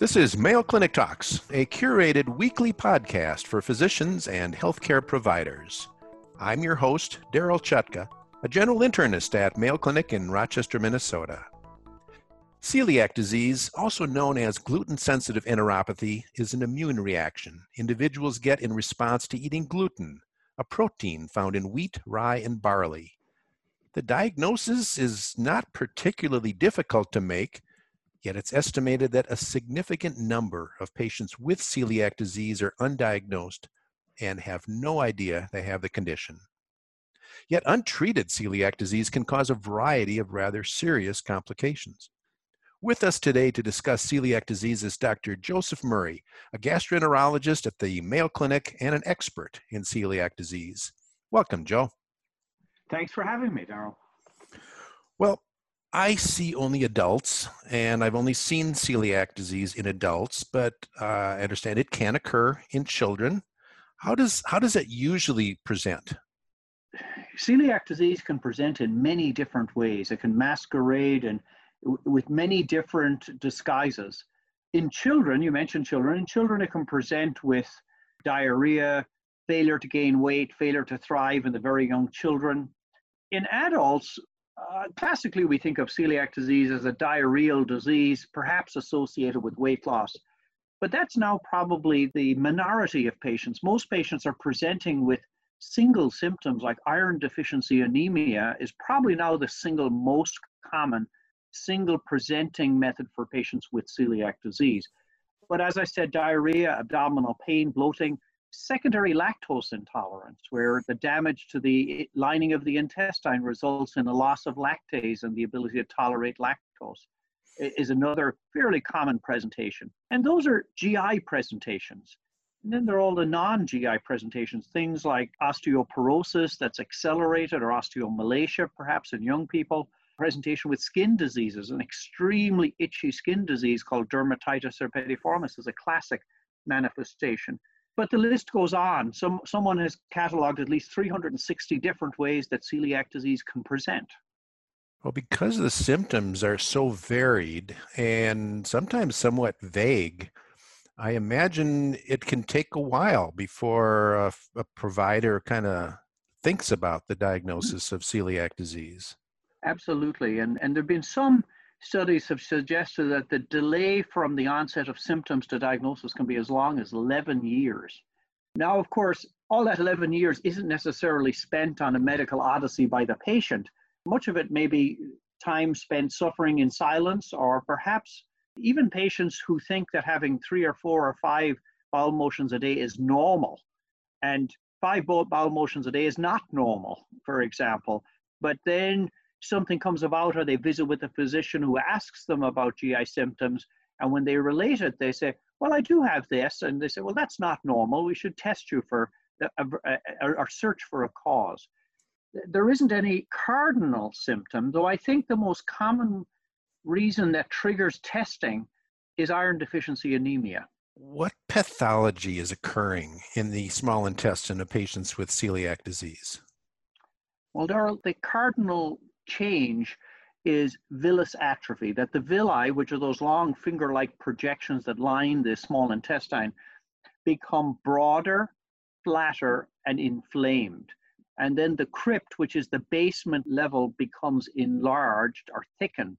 This is Mayo Clinic Talks, a curated weekly podcast for physicians and healthcare providers. I'm your host, Daryl Chutka, a general internist at Mayo Clinic in Rochester, Minnesota. Celiac disease, also known as gluten sensitive enteropathy, is an immune reaction individuals get in response to eating gluten, a protein found in wheat, rye, and barley. The diagnosis is not particularly difficult to make Yet it's estimated that a significant number of patients with celiac disease are undiagnosed and have no idea they have the condition. Yet untreated celiac disease can cause a variety of rather serious complications. With us today to discuss celiac disease is Dr. Joseph Murray, a gastroenterologist at the Mayo Clinic and an expert in celiac disease. Welcome, Joe. Thanks for having me, Daryl. Well, I see only adults, and I've only seen celiac disease in adults, but uh, I understand it can occur in children. How does how does it usually present? Celiac disease can present in many different ways. It can masquerade and with many different disguises. In children, you mentioned children. In children, it can present with diarrhea, failure to gain weight, failure to thrive in the very young children. In adults, uh, classically, we think of celiac disease as a diarrheal disease, perhaps associated with weight loss. But that's now probably the minority of patients. Most patients are presenting with single symptoms like iron deficiency anemia is probably now the single most common single presenting method for patients with celiac disease. But as I said, diarrhea, abdominal pain, bloating, secondary lactose intolerance, where the damage to the lining of the intestine results in a loss of lactase and the ability to tolerate lactose, is another fairly common presentation. And those are GI presentations. And then there are all the non GI presentations, things like osteoporosis that's accelerated or osteomalacia, perhaps in young people, presentation with skin diseases, an extremely itchy skin disease called dermatitis herpetiformis is a classic manifestation. But the list goes on. Some, someone has cataloged at least 360 different ways that celiac disease can present. Well, because the symptoms are so varied and sometimes somewhat vague, I imagine it can take a while before a, a provider kind of thinks about the diagnosis of celiac disease. Absolutely. And, and there have been some studies have suggested that the delay from the onset of symptoms to diagnosis can be as long as 11 years. Now, of course, all that 11 years isn't necessarily spent on a medical odyssey by the patient. Much of it may be time spent suffering in silence, or perhaps even patients who think that having three or four or five bowel motions a day is normal. And five bowel motions a day is not normal, for example. But then something comes about or they visit with a physician who asks them about GI symptoms. And when they relate it, they say, Well, I do have this. And they say, Well, that's not normal. We should test you for or search for a cause. There isn't any cardinal symptom, though I think the most common reason that triggers testing is iron deficiency anemia. What pathology is occurring in the small intestine of patients with celiac disease? Well, Daryl, the cardinal change is villus atrophy, that the villi, which are those long finger like projections that line the small intestine, become broader, flatter, and inflamed. And then the crypt, which is the basement level, becomes enlarged or thickened.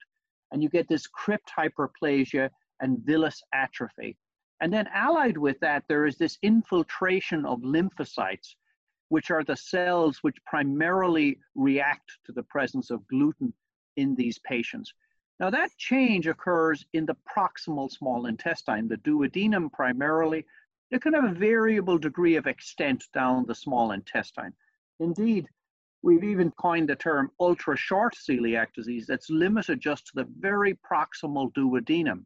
And you get this crypt hyperplasia and villus atrophy. And then allied with that, there is this infiltration of lymphocytes which are the cells which primarily react to the presence of gluten in these patients. Now, that change occurs in the proximal small intestine, the duodenum primarily. It can have a variable degree of extent down the small intestine. Indeed, we've even coined the term ultra short celiac disease that's limited just to the very proximal duodenum.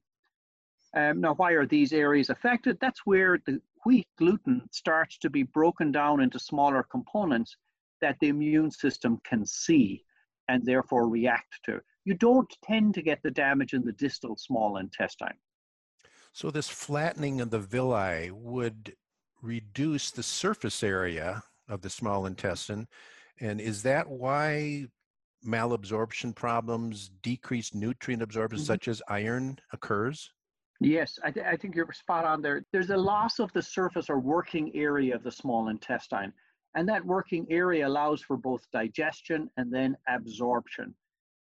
Um, now, why are these areas affected? That's where the wheat gluten starts to be broken down into smaller components that the immune system can see and therefore react to. You don't tend to get the damage in the distal small intestine. So, this flattening of the villi would reduce the surface area of the small intestine. And is that why malabsorption problems, decreased nutrient absorption, mm-hmm. such as iron, occurs? Yes, I, th- I, think you're spot on there. There's a loss of the surface or working area of the small intestine. And that working area allows for both digestion and then absorption.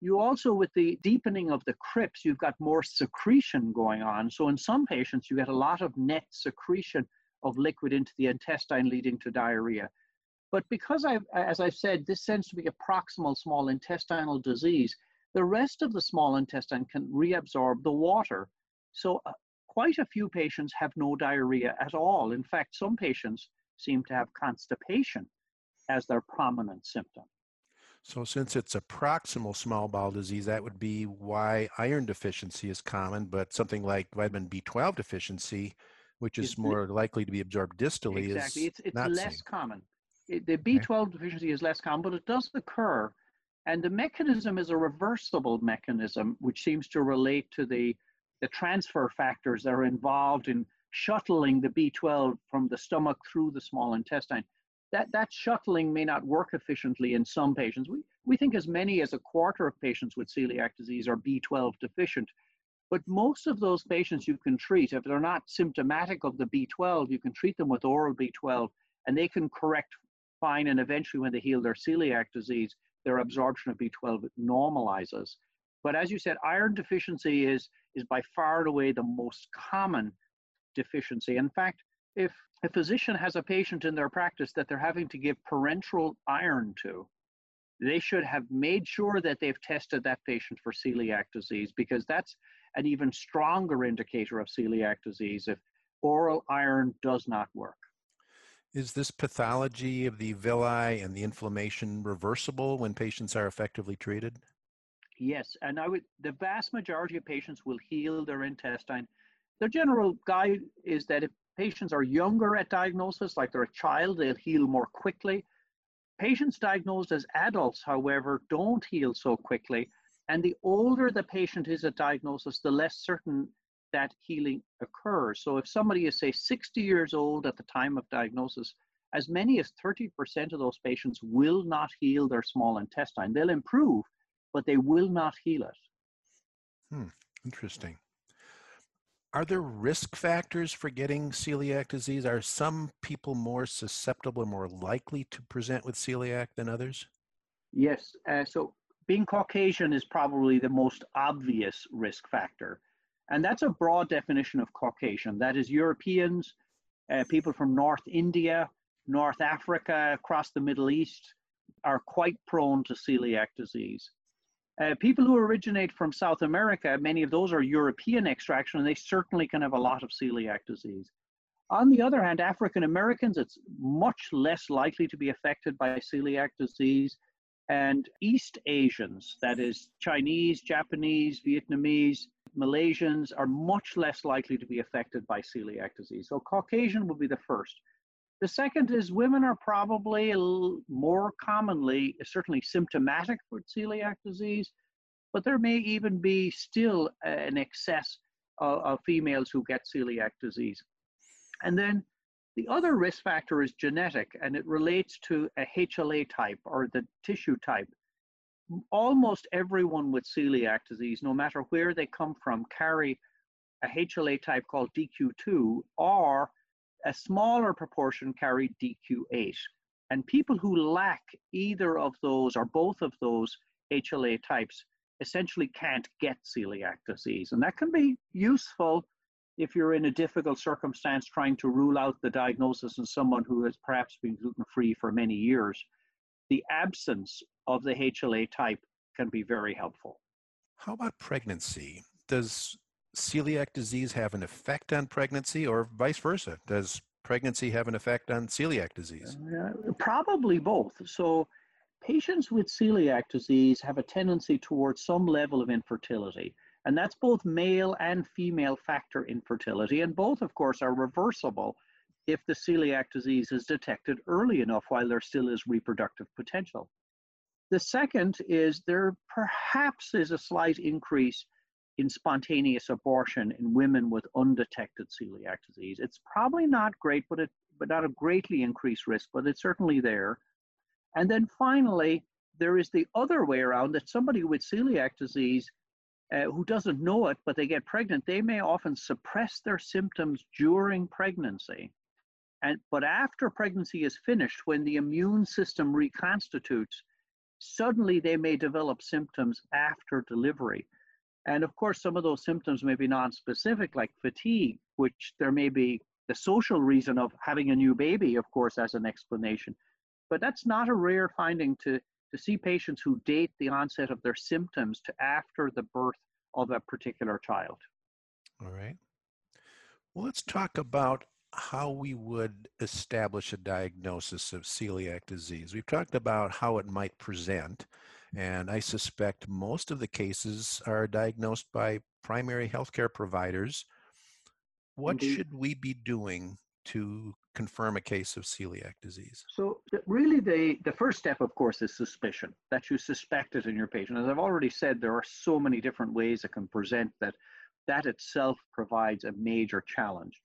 You also, with the deepening of the crypts, you've got more secretion going on. So in some patients, you get a lot of net secretion of liquid into the intestine, leading to diarrhea. But because I've, as I've said, this tends to be a proximal small intestinal disease, the rest of the small intestine can reabsorb the water. So uh, quite a few patients have no diarrhea at all. In fact, some patients seem to have constipation as their prominent symptom. So, since it's a proximal small bowel disease, that would be why iron deficiency is common, but something like vitamin B12 deficiency, which is it's, more likely to be absorbed distally, exactly. is it's, it's less seen. common the B12 okay. deficiency is less common, but it does occur. And the mechanism is a reversible mechanism, which seems to relate to the, the transfer factors that are involved in shuttling the B12 from the stomach through the small intestine. That, that shuttling may not work efficiently in some patients. We, we think as many as a quarter of patients with celiac disease are B12 deficient. But most of those patients you can treat, if they're not symptomatic of the B12, you can treat them with oral B12 and they can correct fine, and eventually when they heal their celiac disease, their absorption of B12 normalizes. But as you said, iron deficiency is, is by far and away the most common deficiency. In fact, if a physician has a patient in their practice that they're having to give parenteral iron to, they should have made sure that they've tested that patient for celiac disease because that's an even stronger indicator of celiac disease if oral iron does not work. Is this pathology of the villi and the inflammation reversible when patients are effectively treated? Yes, and I would the vast majority of patients will heal their intestine. The general guide is that if patients are younger at diagnosis, like they're a child, they'll heal more quickly. Patients diagnosed as adults, however, don't heal so quickly. And the older the patient is at diagnosis, the less certain that healing occurs. So if somebody is, say, 60 years old at the time of diagnosis, as many as 30% of those patients will not heal their small intestine. They'll improve, but they will not heal it. Hmm, interesting. Are there risk factors for getting celiac disease? Are some people more susceptible or more likely to present with celiac than others? Yes. Uh, so being Caucasian is probably the most obvious risk factor. And that's a broad definition of Caucasian. That is Europeans, uh, people from North India, North Africa, across the Middle East are quite prone to celiac disease. Uh, people who originate from South America, many of those are European extraction, and they certainly can have a lot of celiac disease. On the other hand, African Americans, it's much less likely to be affected by celiac disease. And East Asians, that is Chinese, Japanese, Vietnamese, Malaysians are much less likely to be affected by celiac disease. So Caucasian would be the first. The second is women are probably more commonly, certainly symptomatic for celiac disease, but there may even be still an excess of, of females who get celiac disease. And then the other risk factor is genetic, and it relates to a HLA type or the tissue type almost everyone with celiac disease, no matter where they come from, carry a HLA type called DQ2 or a smaller proportion carry DQ8. And people who lack either of those or both of those HLA types essentially can't get celiac disease. And that can be useful if you're in a difficult circumstance trying to rule out the diagnosis in someone who has perhaps been gluten free for many years the absence of the HLA type can be very helpful. How about pregnancy? Does celiac disease have an effect on pregnancy or vice versa? Does pregnancy have an effect on celiac disease? Uh, probably both. So, patients with celiac disease have a tendency towards some level of infertility, and that's both male and female factor infertility, and both, of course, are reversible if the celiac disease is detected early enough while there still is reproductive potential. The second is there perhaps is a slight increase in spontaneous abortion in women with undetected celiac disease. It's probably not great, but it but not a greatly increased risk, but it's certainly there. And then finally, there is the other way around that somebody with celiac disease uh, who doesn't know it, but they get pregnant, they may often suppress their symptoms during pregnancy. And, but after pregnancy is finished, when the immune system reconstitutes, suddenly they may develop symptoms after delivery. And of course, some of those symptoms may be non-specific, like fatigue, which there may be the social reason of having a new baby, of course, as an explanation. But that's not a rare finding to, to see patients who date the onset of their symptoms to after the birth of a particular child. All right. Well, let's talk about how we would establish a diagnosis of celiac disease. We've talked about how it might present, and I suspect most of the cases are diagnosed by primary healthcare providers. What Indeed. should we be doing to confirm a case of celiac disease? So really the, the first step, of course, is suspicion, that you suspect it in your patient. As I've already said, there are so many different ways it can present that that itself provides a major challenge.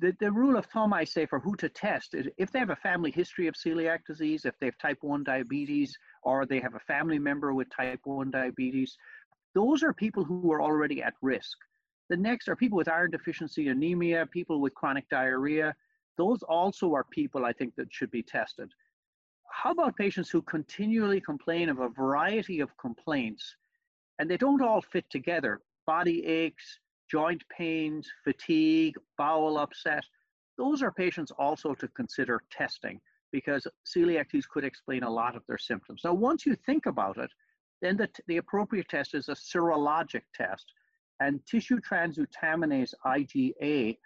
The, the rule of thumb, I say, for who to test is if they have a family history of celiac disease, if they have type 1 diabetes, or they have a family member with type 1 diabetes, those are people who are already at risk. The next are people with iron deficiency anemia, people with chronic diarrhea. Those also are people I think that should be tested. How about patients who continually complain of a variety of complaints and they don't all fit together? Body aches, joint pains, fatigue, bowel upset. Those are patients also to consider testing because celiac disease could explain a lot of their symptoms. Now, once you think about it, then the, the appropriate test is a serologic test and tissue transglutaminase IgA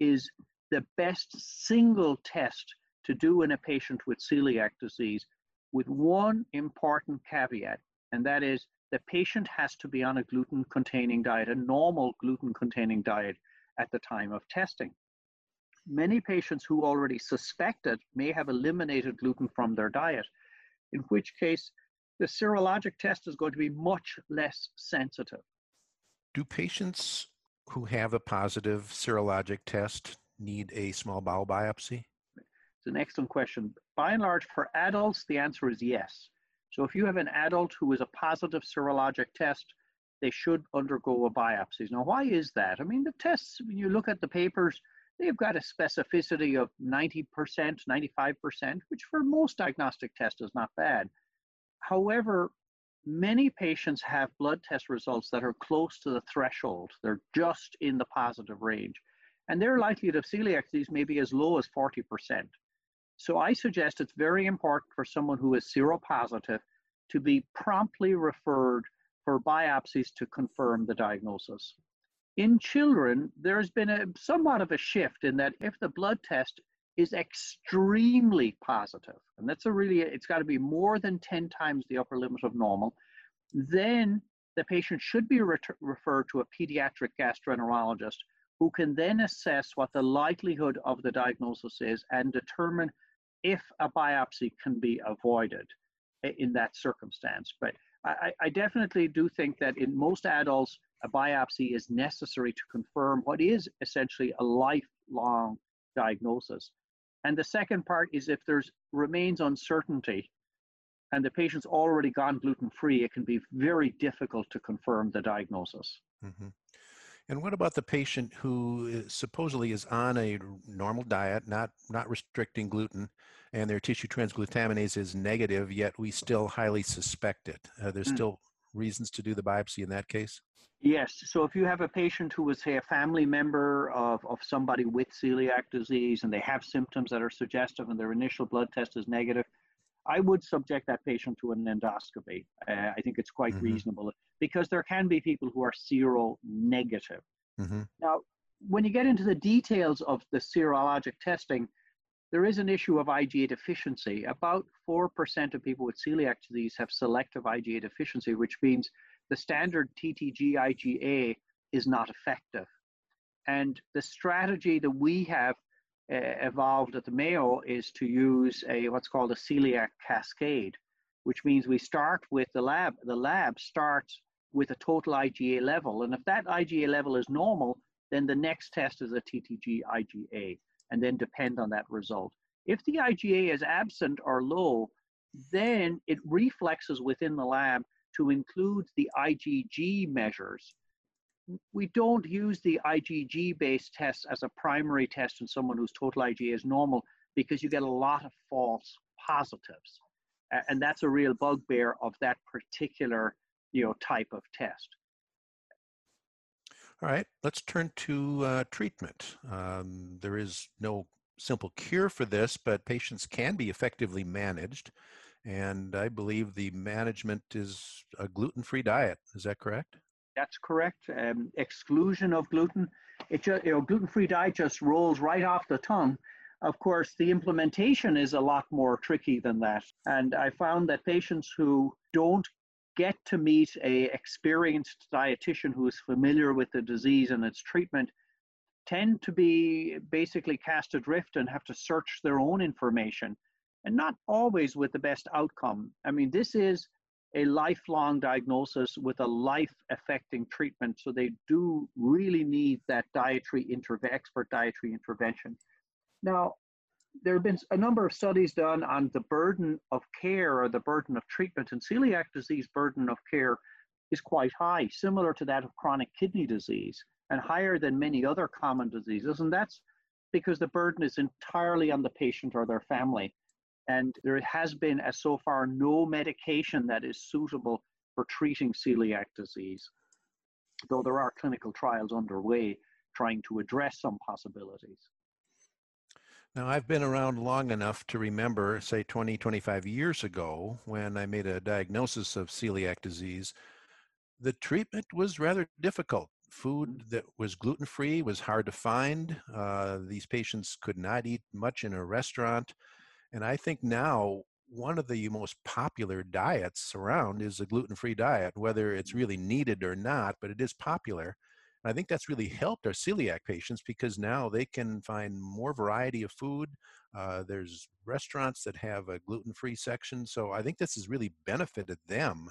is the best single test to do in a patient with celiac disease with one important caveat, and that is the patient has to be on a gluten containing diet, a normal gluten containing diet at the time of testing. Many patients who already suspect it may have eliminated gluten from their diet, in which case the serologic test is going to be much less sensitive. Do patients who have a positive serologic test need a small bowel biopsy? It's an excellent question. By and large, for adults, the answer is yes. So if you have an adult who is a positive serologic test, they should undergo a biopsy. Now, why is that? I mean, the tests, when you look at the papers, they've got a specificity of 90%, 95%, which for most diagnostic tests is not bad. However, many patients have blood test results that are close to the threshold. They're just in the positive range. And their likelihood of celiac disease may be as low as 40%. So I suggest it's very important for someone who is seropositive to be promptly referred for biopsies to confirm the diagnosis. In children, there's been a somewhat of a shift in that if the blood test is extremely positive, and that's a really, it's got to be more than 10 times the upper limit of normal, then the patient should be re- referred to a pediatric gastroenterologist who can then assess what the likelihood of the diagnosis is and determine if a biopsy can be avoided in that circumstance. But I, I, definitely do think that in most adults, a biopsy is necessary to confirm what is essentially a lifelong diagnosis. And the second part is if there's remains uncertainty and the patient's already gone gluten free, it can be very difficult to confirm the diagnosis. Mm-hmm. And what about the patient who is, supposedly is on a normal diet, not not restricting gluten, and their tissue transglutaminase is negative, yet we still highly suspect it? Uh, there's mm. still reasons to do the biopsy in that case. Yes. So if you have a patient who is, say, a family member of, of somebody with celiac disease and they have symptoms that are suggestive and their initial blood test is negative, I would subject that patient to an endoscopy. Uh, I think it's quite mm-hmm. reasonable because there can be people who are sero negative. Mm-hmm. Now, when you get into the details of the serologic testing, there is an issue of IgA deficiency. About 4% of people with celiac disease have selective IgA deficiency, which means the standard TTG IgA is not effective. And the strategy that we have Uh, evolved at the Mayo is to use a what's called a celiac cascade, which means we start with the lab. The lab starts with a total IgA level, and if that IgA level is normal, then the next test is a TTG IgA, and then depend on that result. If the IgA is absent or low, then it reflexes within the lab to include the IgG measures. We don't use the IgG based tests as a primary test in someone whose total IgA is normal because you get a lot of false positives. And that's a real bugbear of that particular you know, type of test. All right, let's turn to uh, treatment. Um, there is no simple cure for this, but patients can be effectively managed. And I believe the management is a gluten free diet. Is that correct? That's correct. Um, exclusion of gluten. It just, you know, gluten free diet just rolls right off the tongue. Of course, the implementation is a lot more tricky than that. And I found that patients who don't get to meet a experienced dietitian who is familiar with the disease and its treatment tend to be basically cast adrift and have to search their own information and not always with the best outcome. I mean, this is a lifelong diagnosis with a life affecting treatment. So they do really need that dietary expert dietary intervention. Now, there have been a number of studies done on the burden of care or the burden of treatment, and celiac disease burden of care is quite high, similar to that of chronic kidney disease, and higher than many other common diseases. And that's because the burden is entirely on the patient or their family. And there has been, as so far, no medication that is suitable for treating celiac disease, though there are clinical trials underway trying to address some possibilities. Now, I've been around long enough to remember, say, 20, 25 years ago, when I made a diagnosis of celiac disease, the treatment was rather difficult. Food that was gluten free was hard to find. Uh, these patients could not eat much in a restaurant. And I think now one of the most popular diets around is a gluten free diet, whether it's mm. really needed or not, but it is popular. I think that's really helped our celiac patients because now they can find more variety of food. Uh, there's restaurants that have a gluten free section. So I think this has really benefited them.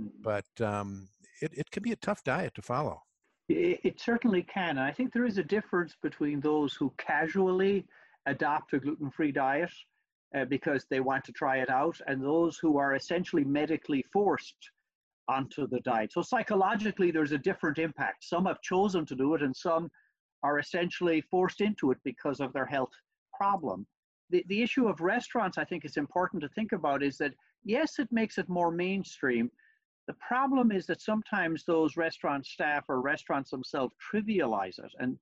Mm. But um, it, it can be a tough diet to follow. It, it certainly can. I think there is a difference between those who casually adopt a gluten free diet uh, because they want to try it out and those who are essentially medically forced onto the diet. So psychologically, there's a different impact. Some have chosen to do it, and some are essentially forced into it because of their health problem. The, the issue of restaurants, I think, is important to think about is that yes, it makes it more mainstream. The problem is that sometimes those restaurant staff or restaurants themselves trivialize it, and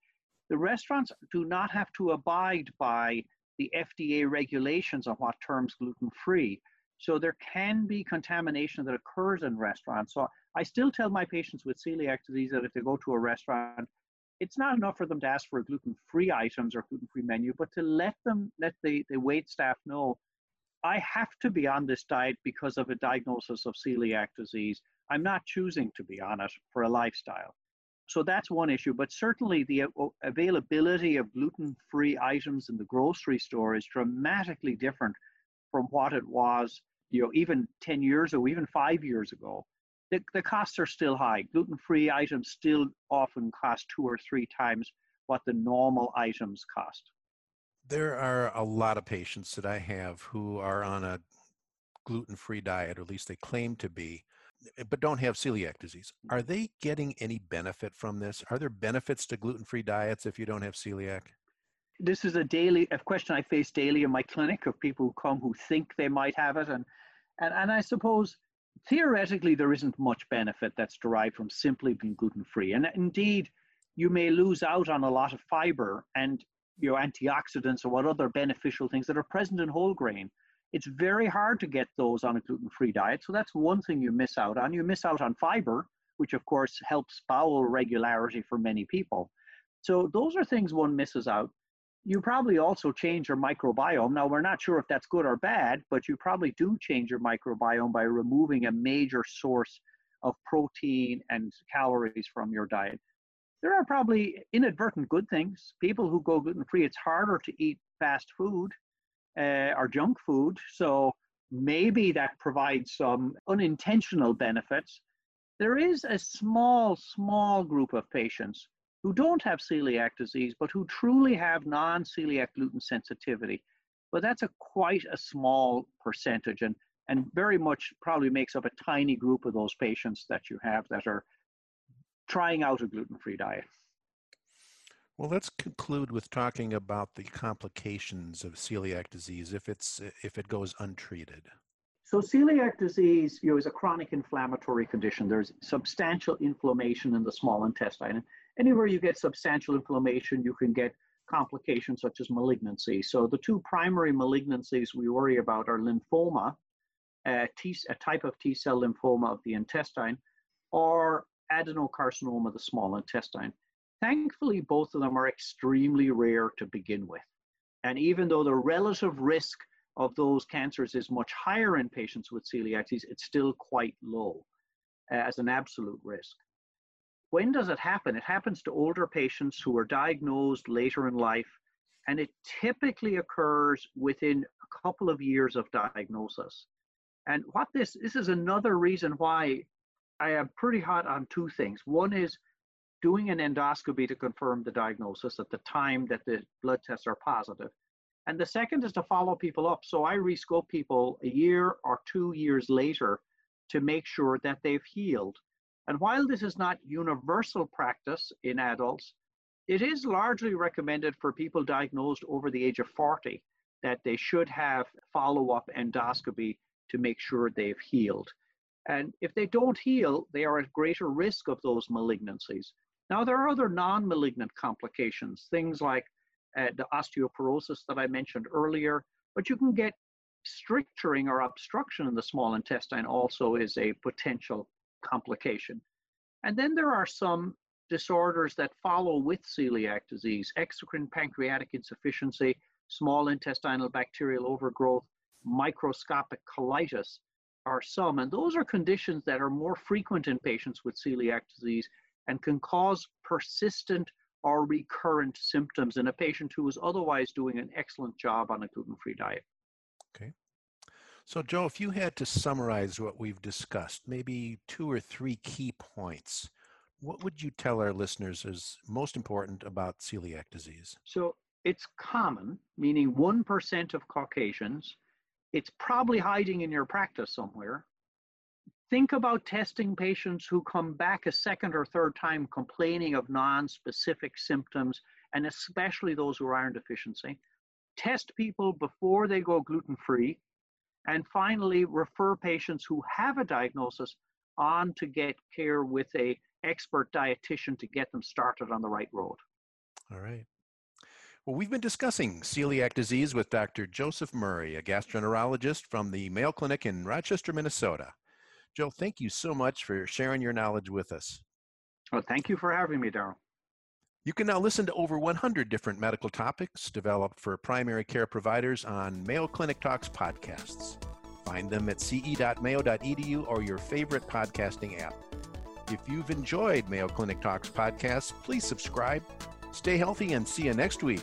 the restaurants do not have to abide by the FDA regulations on what terms gluten free. So there can be contamination that occurs in restaurants. So I still tell my patients with celiac disease that if they go to a restaurant, it's not enough for them to ask for gluten-free items or gluten-free menu, but to let them, let the, the wait staff know, I have to be on this diet because of a diagnosis of celiac disease. I'm not choosing to be on it for a lifestyle. So that's one issue, but certainly the availability of gluten-free items in the grocery store is dramatically different from what it was, you know, even 10 years ago, even five years ago. The, the costs are still high. Gluten-free items still often cost two or three times what the normal items cost. There are a lot of patients that I have who are on a gluten-free diet, or at least they claim to be, Eh, but don't have celiac disease. Are mm. they getting any benefit from this? Are there benefits to gluten-free diets if you don't have celiac? this is a daily a question I face daily in my clinic of people who come who think they might have it, and and and I suppose theoretically there isn't much benefit that's derived from simply being gluten free, and indeed you may lose out on a lot of fiber and you know antioxidants or what other beneficial things that are present in whole grain. It's very hard to get those on a gluten free diet, so that's one thing you miss out on. You miss out on fiber, which of course helps bowel regularity for many people. So those are things one misses out you probably also change your microbiome. Now, we're not sure if that's good or bad, but you probably do change your microbiome by removing a major source of protein and calories from your diet. There are probably inadvertent good things. People who go gluten free, it's harder to eat fast food uh, junk food. So maybe that provides some unintentional benefits. There is a small, small group of patients who don't have celiac disease, but who truly have non celiac gluten sensitivity. But that's a quite a small percentage. And and very much probably makes up a tiny group of those patients that you have that are trying out a gluten-free diet. Well, let's conclude with talking about the complications of celiac disease if it's if it goes untreated. So celiac disease, you know, is a chronic inflammatory condition. There's substantial inflammation in the small intestine. And anywhere you get substantial inflammation, you can get complications such as malignancy. So the two primary malignancies we worry about are lymphoma, a, T, a type of T cell lymphoma of the intestine, or adenocarcinoma of the small intestine. Thankfully, both of them are extremely rare to begin with. And even though the relative risk of those cancers is much higher in patients with celiac disease, it's still quite low uh, as an absolute risk. When does it happen? It happens to older patients who are diagnosed later in life, and it typically occurs within a couple of years of diagnosis. And what this this is another reason why I am pretty hot on two things. One is doing an endoscopy to confirm the diagnosis at the time that the blood tests are positive. And the second is to follow people up. So I rescope people a year or two years later to make sure that they've healed. And while this is not universal practice in adults, it is largely recommended for people diagnosed over the age of 40 that they should have follow up endoscopy to make sure they've healed. And if they don't heal, they are at greater risk of those malignancies. Now, there are other non malignant complications, things like uh, the osteoporosis that I mentioned earlier, but you can get stricturing or obstruction in the small intestine also is a potential complication. And then there are some disorders that follow with celiac disease exocrine pancreatic insufficiency, small intestinal bacterial overgrowth, microscopic colitis are some. And those are conditions that are more frequent in patients with celiac disease and can cause persistent or recurrent symptoms in a patient who is otherwise doing an excellent job on a gluten-free diet. Okay. So Joe, if you had to summarize what we've discussed, maybe two or three key points, what would you tell our listeners is most important about celiac disease? So it's common, meaning 1% of Caucasians. It's probably hiding in your practice somewhere. Think about testing patients who come back a second or third time complaining of non-specific symptoms, and especially those who are iron deficiency. Test people before they go gluten-free, and finally refer patients who have a diagnosis on to get care with a expert dietitian to get them started on the right road. All right. Well, we've been discussing celiac disease with Dr. Joseph Murray, a gastroenterologist from the Mayo Clinic in Rochester, Minnesota. Joe, thank you so much for sharing your knowledge with us. Well, thank you for having me, Daryl. You can now listen to over 100 different medical topics developed for primary care providers on Mayo Clinic Talks podcasts. Find them at ce.mayo.edu or your favorite podcasting app. If you've enjoyed Mayo Clinic Talks podcasts, please subscribe. Stay healthy and see you next week.